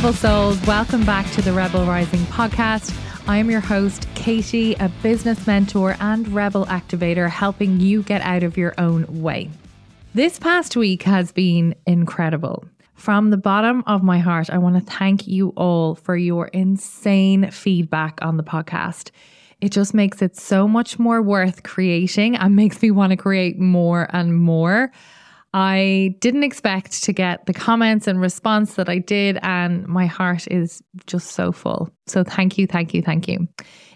Rebel Souls, welcome back to the Rebel Rising podcast. I am your host, Katie, a business mentor and rebel activator, helping you get out of your own way. This past week has been incredible. From the bottom of my heart, I want to thank you all for your insane feedback on the podcast. It just makes it so much more worth creating and makes me want to create more and more. I didn't expect to get the comments and response that I did, and my heart is just so full. So, thank you, thank you, thank you.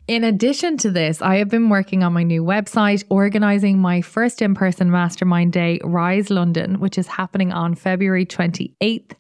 In addition to this, I have been working on my new website, organizing my first in person mastermind day, Rise London, which is happening on February 28th,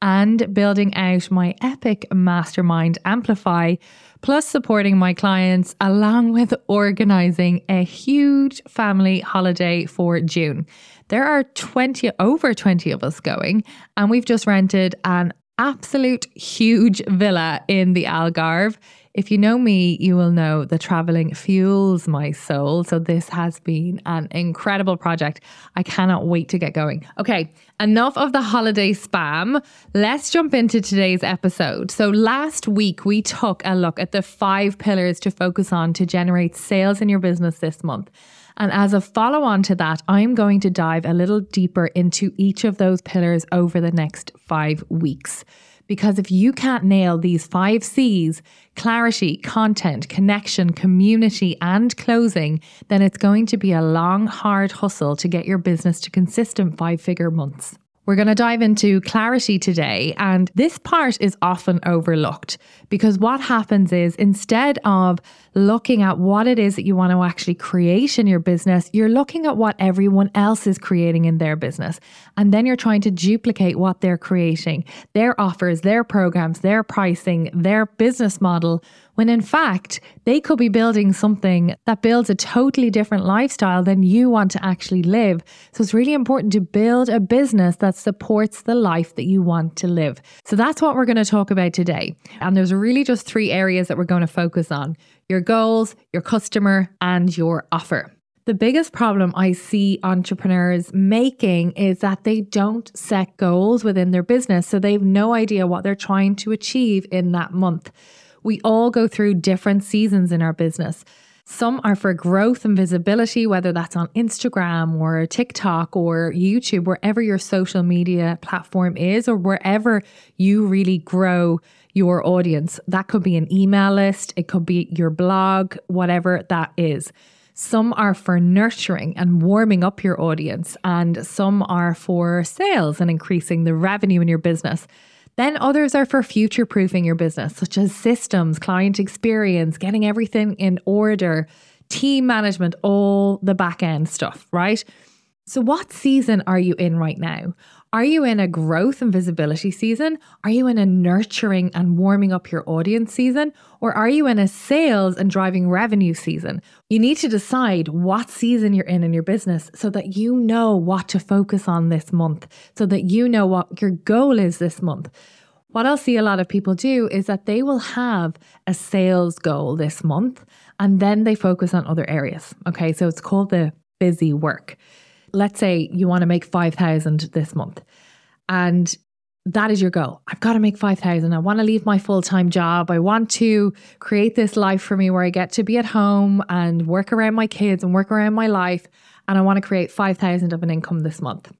and building out my epic mastermind, Amplify, plus supporting my clients, along with organizing a huge family holiday for June. There are 20, over 20 of us going, and we've just rented an absolute huge villa in the Algarve. If you know me, you will know that traveling fuels my soul. So, this has been an incredible project. I cannot wait to get going. Okay, enough of the holiday spam. Let's jump into today's episode. So, last week we took a look at the five pillars to focus on to generate sales in your business this month. And as a follow on to that, I'm going to dive a little deeper into each of those pillars over the next five weeks. Because if you can't nail these five C's clarity, content, connection, community, and closing then it's going to be a long, hard hustle to get your business to consistent five figure months. We're going to dive into clarity today, and this part is often overlooked because what happens is instead of looking at what it is that you want to actually create in your business, you're looking at what everyone else is creating in their business. And then you're trying to duplicate what they're creating, their offers, their programs, their pricing, their business model when in fact, they could be building something that builds a totally different lifestyle than you want to actually live. So it's really important to build a business that supports the life that you want to live. So that's what we're going to talk about today. And there's really just three areas that we're going to focus on your goals, your customer, and your offer. The biggest problem I see entrepreneurs making is that they don't set goals within their business. So they have no idea what they're trying to achieve in that month. We all go through different seasons in our business. Some are for growth and visibility, whether that's on Instagram or TikTok or YouTube, wherever your social media platform is, or wherever you really grow your audience. That could be an email list, it could be your blog, whatever that is. Some are for nurturing and warming up your audience, and some are for sales and increasing the revenue in your business. Then others are for future proofing your business, such as systems, client experience, getting everything in order, team management, all the back end stuff, right? So, what season are you in right now? Are you in a growth and visibility season? Are you in a nurturing and warming up your audience season? Or are you in a sales and driving revenue season? You need to decide what season you're in in your business so that you know what to focus on this month, so that you know what your goal is this month. What I'll see a lot of people do is that they will have a sales goal this month and then they focus on other areas. Okay, so it's called the busy work let's say you want to make 5,000 this month and that is your goal. I've got to make 5,000. I want to leave my full-time job. I want to create this life for me where I get to be at home and work around my kids and work around my life and I want to create 5,000 of an income this month.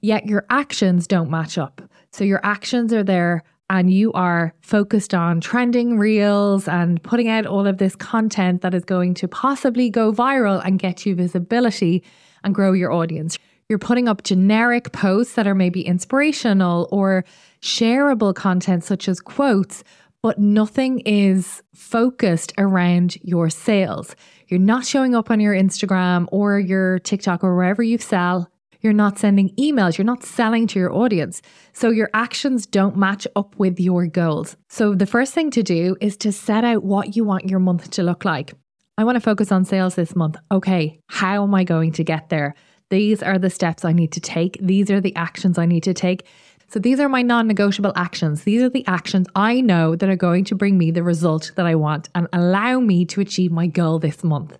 Yet your actions don't match up. So your actions are there and you are focused on trending reels and putting out all of this content that is going to possibly go viral and get you visibility and grow your audience. You're putting up generic posts that are maybe inspirational or shareable content, such as quotes, but nothing is focused around your sales. You're not showing up on your Instagram or your TikTok or wherever you sell. You're not sending emails. You're not selling to your audience. So your actions don't match up with your goals. So the first thing to do is to set out what you want your month to look like. I want to focus on sales this month. Okay, how am I going to get there? These are the steps I need to take. These are the actions I need to take. So these are my non negotiable actions. These are the actions I know that are going to bring me the result that I want and allow me to achieve my goal this month.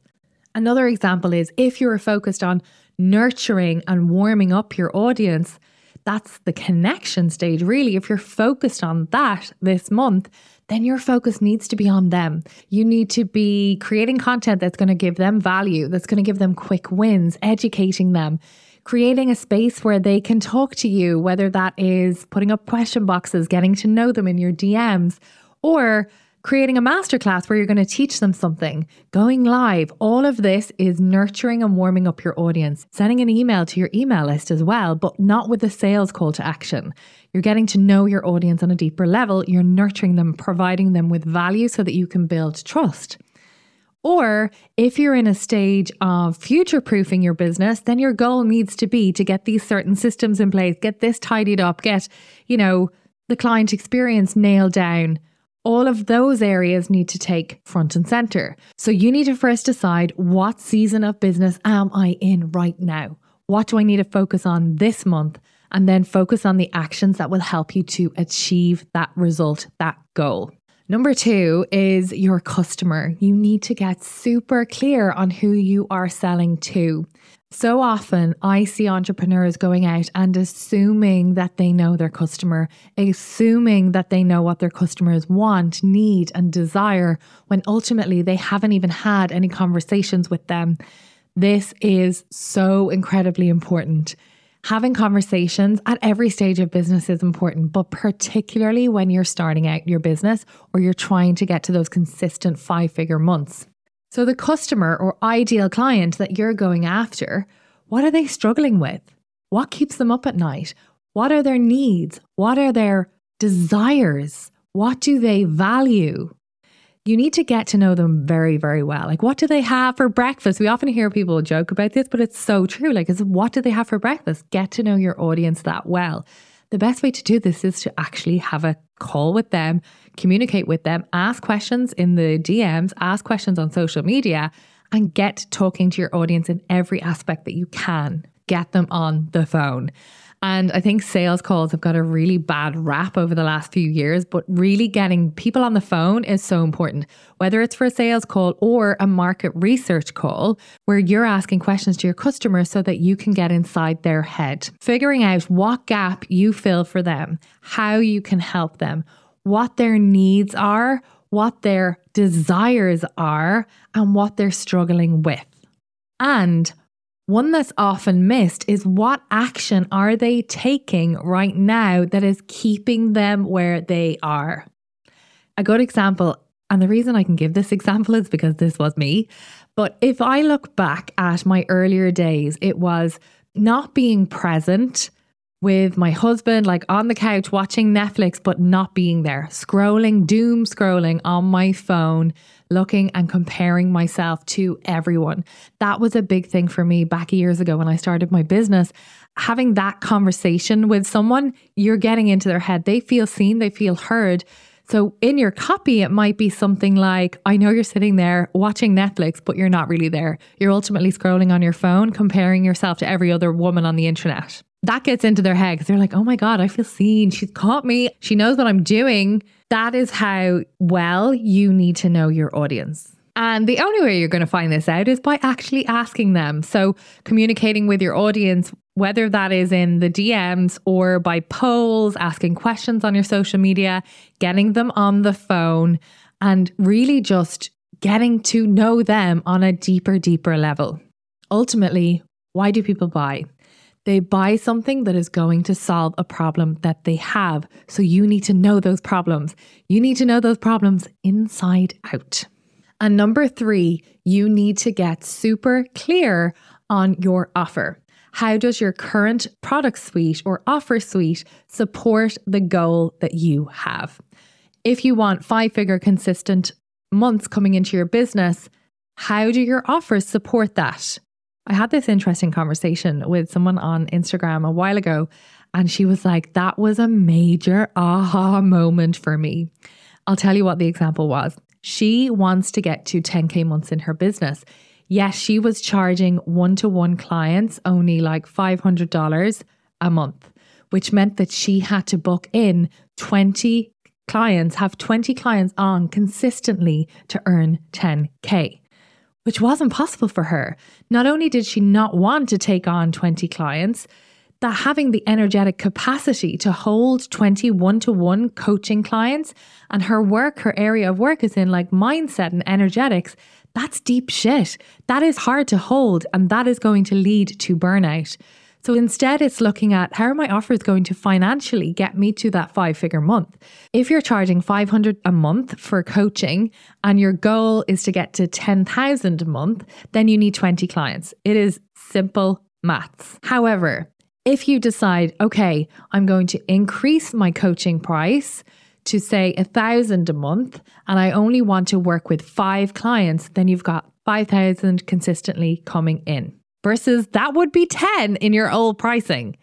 Another example is if you're focused on nurturing and warming up your audience, that's the connection stage, really. If you're focused on that this month, then your focus needs to be on them. You need to be creating content that's going to give them value, that's going to give them quick wins, educating them, creating a space where they can talk to you, whether that is putting up question boxes, getting to know them in your DMs, or creating a masterclass where you're going to teach them something, going live. All of this is nurturing and warming up your audience, sending an email to your email list as well, but not with a sales call to action. You're getting to know your audience on a deeper level. You're nurturing them, providing them with value so that you can build trust. Or if you're in a stage of future proofing your business, then your goal needs to be to get these certain systems in place, get this tidied up, get, you know, the client experience nailed down. All of those areas need to take front and center. So you need to first decide what season of business am I in right now? What do I need to focus on this month? And then focus on the actions that will help you to achieve that result, that goal. Number two is your customer. You need to get super clear on who you are selling to. So often, I see entrepreneurs going out and assuming that they know their customer, assuming that they know what their customers want, need, and desire, when ultimately they haven't even had any conversations with them. This is so incredibly important having conversations at every stage of business is important, but particularly when you're starting out your business or you're trying to get to those consistent five figure months. So, the customer or ideal client that you're going after, what are they struggling with? What keeps them up at night? What are their needs? What are their desires? What do they value? you need to get to know them very, very well. Like, what do they have for breakfast? We often hear people joke about this, but it's so true. Like, what do they have for breakfast? Get to know your audience that well. The best way to do this is to actually have a call with them, communicate with them, ask questions in the DMs, ask questions on social media, and get talking to your audience in every aspect that you can. Get them on the phone. And I think sales calls have got a really bad rap over the last few years, but really getting people on the phone is so important, whether it's for a sales call or a market research call where you're asking questions to your customer so that you can get inside their head, figuring out what gap you fill for them, how you can help them, what their needs are, what their desires are, and what they're struggling with. And one that's often missed is what action are they taking right now that is keeping them where they are? A good example, and the reason I can give this example is because this was me. But if I look back at my earlier days, it was not being present with my husband, like on the couch watching Netflix, but not being there, scrolling, doom scrolling on my phone, looking and comparing myself to everyone. That was a big thing for me back years ago when I started my business. Having that conversation with someone, you're getting into their head. They feel seen, they feel heard. So in your copy, it might be something like, I know you're sitting there watching Netflix, but you're not really there. You're ultimately scrolling on your phone, comparing yourself to every other woman on the internet. That gets into their head because they're like, oh my God, I feel seen. She's caught me. She knows what I'm doing. That is how well you need to know your audience. And the only way you're going to find this out is by actually asking them. So, communicating with your audience, whether that is in the DMs or by polls, asking questions on your social media, getting them on the phone, and really just getting to know them on a deeper, deeper level. Ultimately, why do people buy? They buy something that is going to solve a problem that they have. So you need to know those problems. You need to know those problems inside out. And number three, you need to get super clear on your offer. How does your current product suite or offer suite support the goal that you have? If you want five figure consistent months coming into your business, how do your offers support that? I had this interesting conversation with someone on Instagram a while ago, and she was like, That was a major aha moment for me. I'll tell you what the example was. She wants to get to 10K months in her business. Yes, she was charging one to one clients only like $500 a month, which meant that she had to book in 20 clients, have 20 clients on consistently to earn 10K which wasn't possible for her. Not only did she not want to take on 20 clients, that having the energetic capacity to hold 21 to 1 coaching clients and her work, her area of work is in like mindset and energetics, that's deep shit. That is hard to hold and that is going to lead to burnout. So instead, it's looking at how are my offers going to financially get me to that five figure month. If you're charging 500 a month for coaching and your goal is to get to 10,000 a month, then you need 20 clients. It is simple maths. However, if you decide, okay, I'm going to increase my coaching price to say a thousand a month and I only want to work with five clients, then you've got 5,000 consistently coming in versus that would be 10 in your old pricing.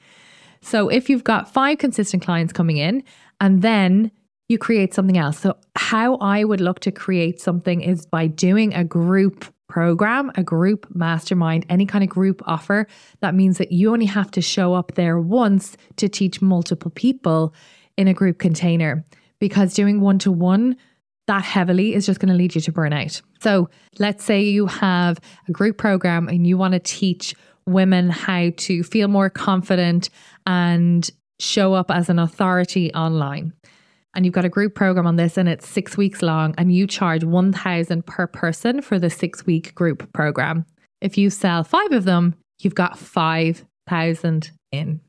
So if you've got five consistent clients coming in and then you create something else. So, how I would look to create something is by doing a group program, a group mastermind, any kind of group offer. That means that you only have to show up there once to teach multiple people in a group container because doing one to one that heavily is just going to lead you to burnout. So let's say you have a group program and you want to teach women how to feel more confident and show up as an authority online. And you've got a group program on this and it's six weeks long and you charge 1000 per person for the six week group program. If you sell five of them, you've got 5,000 in.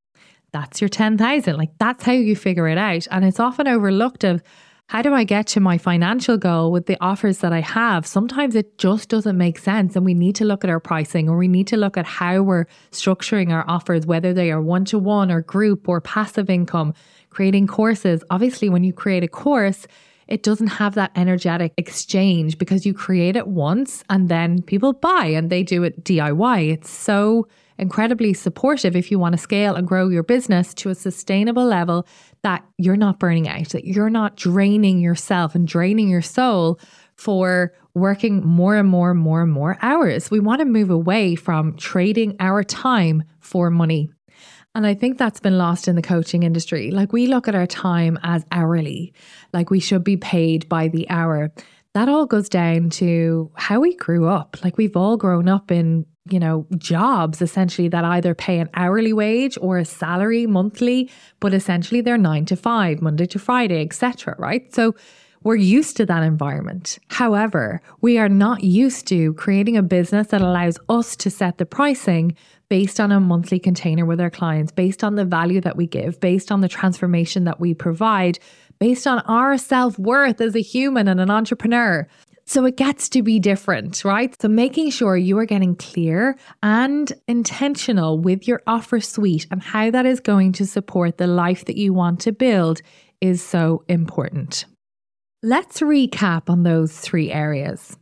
That's your 10,000. Like that's how you figure it out. And it's often overlooked of, how do I get to my financial goal with the offers that I have? Sometimes it just doesn't make sense. And we need to look at our pricing or we need to look at how we're structuring our offers, whether they are one to one or group or passive income, creating courses. Obviously, when you create a course, it doesn't have that energetic exchange because you create it once and then people buy and they do it DIY. It's so incredibly supportive if you want to scale and grow your business to a sustainable level that you're not burning out, that you're not draining yourself and draining your soul for working more and more and more and more hours. We want to move away from trading our time for money. And I think that's been lost in the coaching industry. Like we look at our time as hourly, like we should be paid by the hour. That all goes down to how we grew up. Like we've all grown up in you know, jobs essentially that either pay an hourly wage or a salary monthly, but essentially they're nine to five, Monday to Friday, etc. Right. So we're used to that environment. However, we are not used to creating a business that allows us to set the pricing based on a monthly container with our clients, based on the value that we give, based on the transformation that we provide, based on our self worth as a human and an entrepreneur. So it gets to be different, right? So making sure you are getting clear and intentional with your offer suite and how that is going to support the life that you want to build is so important. Let's recap on those three areas.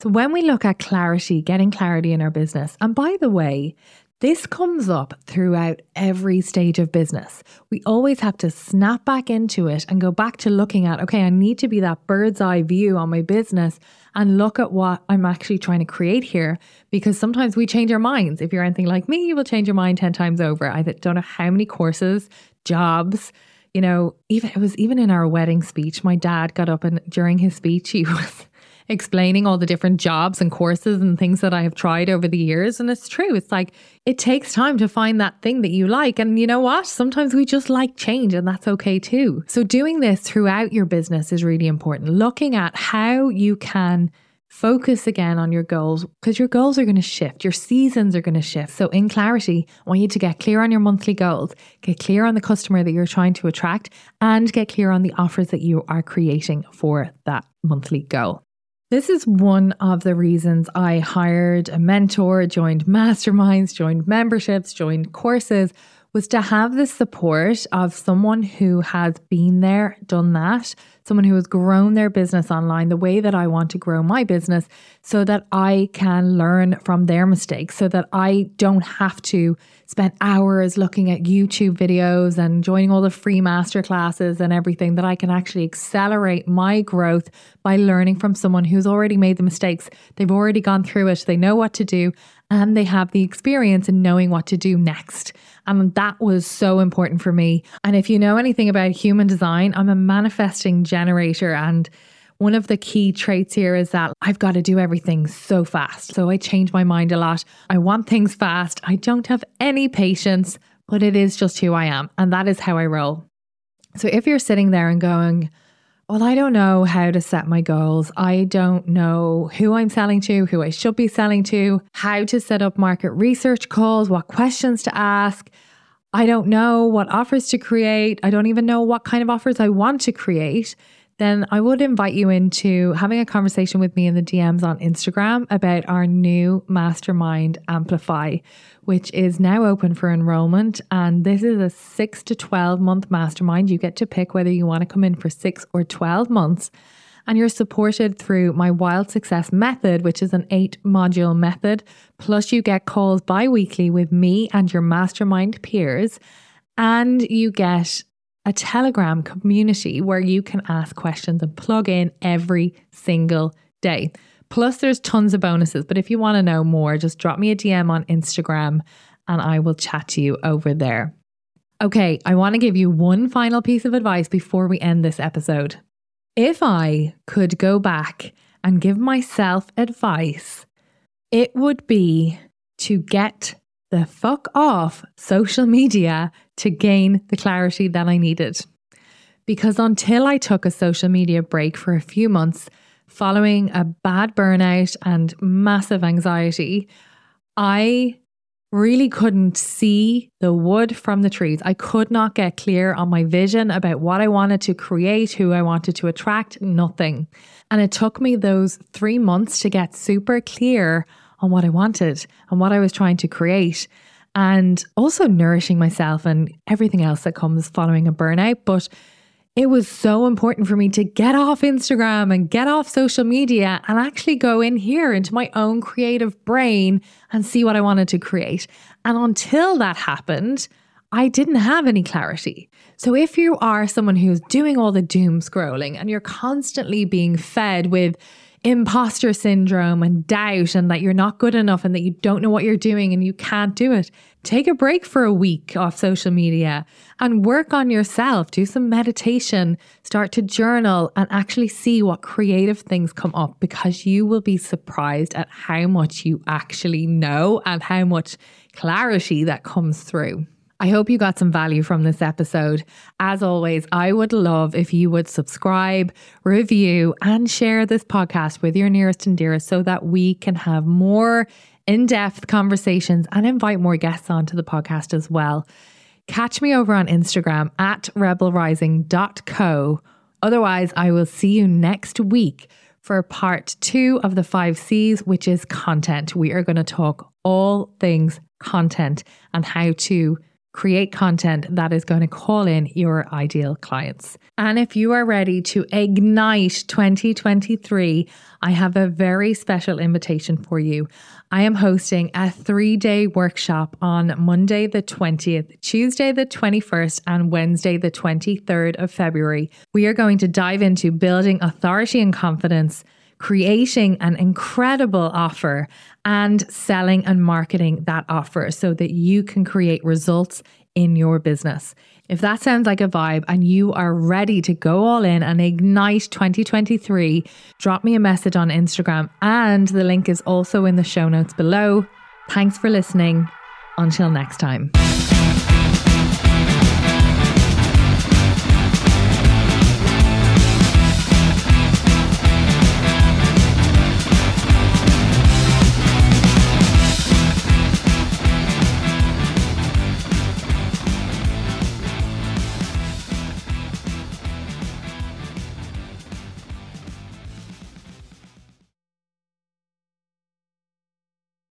So, when we look at clarity, getting clarity in our business, and by the way, this comes up throughout every stage of business. We always have to snap back into it and go back to looking at, okay, I need to be that bird's eye view on my business and look at what I'm actually trying to create here because sometimes we change our minds. If you're anything like me, you will change your mind 10 times over. I don't know how many courses, jobs, you know, even it was even in our wedding speech, my dad got up and during his speech, he was explaining all the different jobs and courses and things that I have tried over the years. And it's true. It's like it takes time to find that thing that you like. And you know what? Sometimes we just like change, and that's okay too. So, doing this throughout your business is really important. Looking at how you can focus again on your goals because your goals are going to shift, your seasons are going to shift. So, in clarity, I want you to get clear on your monthly goals, get clear on the customer that you're trying to attract, and get clear on the offers that you are creating for that monthly goal. This is one of the reasons I hired a mentor, joined masterminds, joined memberships, joined courses, was to have the support of someone who has been there, done that, someone who has grown their business online the way that I want to grow my business so that I can learn from their mistakes, so that I don't have to spend hours looking at YouTube videos and joining all the free masterclasses and everything that I can actually accelerate my growth by learning from someone who's already made the mistakes. They've already gone through it, they know what to do, and they have the experience in knowing what to do next. And that was so important for me. And if you know anything about human design, I'm a manifesting generator and one of the key traits here is that I've got to do everything so fast. So I change my mind a lot. I want things fast. I don't have any patience, but it is just who I am. And that is how I roll. So if you're sitting there and going, well, I don't know how to set my goals. I don't know who I'm selling to, who I should be selling to, how to set up market research calls, what questions to ask. I don't know what offers to create. I don't even know what kind of offers I want to create then I would invite you into having a conversation with me in the DMs on Instagram about our new mastermind Amplify, which is now open for enrollment. And this is a six to 12 month mastermind. You get to pick whether you want to come in for six or 12 months. And you're supported through my Wild Success method, which is an eight module method. Plus, you get calls bi weekly with me and your mastermind peers. And you get a Telegram community where you can ask questions and plug in every single day. Plus, there's tons of bonuses. But if you want to know more, just drop me a DM on Instagram and I will chat to you over there. Okay, I want to give you one final piece of advice before we end this episode. If I could go back and give myself advice, it would be to get the fuck off social media to gain the clarity that I needed. Because until I took a social media break for a few months following a bad burnout and massive anxiety, I really couldn't see the wood from the trees. I could not get clear on my vision about what I wanted to create, who I wanted to attract, nothing. And it took me those three months to get super clear on what I wanted and what I was trying to create. And also nourishing myself and everything else that comes following a burnout. But it was so important for me to get off Instagram and get off social media and actually go in here into my own creative brain and see what I wanted to create. And until that happened, I didn't have any clarity. So, if you are someone who's doing all the doom scrolling and you're constantly being fed with imposter syndrome and doubt and that you're not good enough and that you don't know what you're doing and you can't do it, take a break for a week off social media and work on yourself. Do some meditation, start to journal, and actually see what creative things come up because you will be surprised at how much you actually know and how much clarity that comes through. I hope you got some value from this episode. As always, I would love if you would subscribe, review, and share this podcast with your nearest and dearest so that we can have more in depth conversations and invite more guests onto the podcast as well. Catch me over on Instagram at rebelrising.co. Otherwise, I will see you next week for part two of the five C's, which is content. We are going to talk all things content and how to create content that is going to call in your ideal clients. And if you are ready to ignite 2023, I have a very special invitation for you. I am hosting a three day workshop on Monday, the 20th, Tuesday, the 21st, and Wednesday, the 23rd of February. We are going to dive into building authority and confidence creating an incredible offer and selling and marketing that offer so that you can create results in your business. If that sounds like a vibe and you are ready to go all in and ignite 2023, drop me a message on Instagram and the link is also in the show notes below. Thanks for listening. Until next time.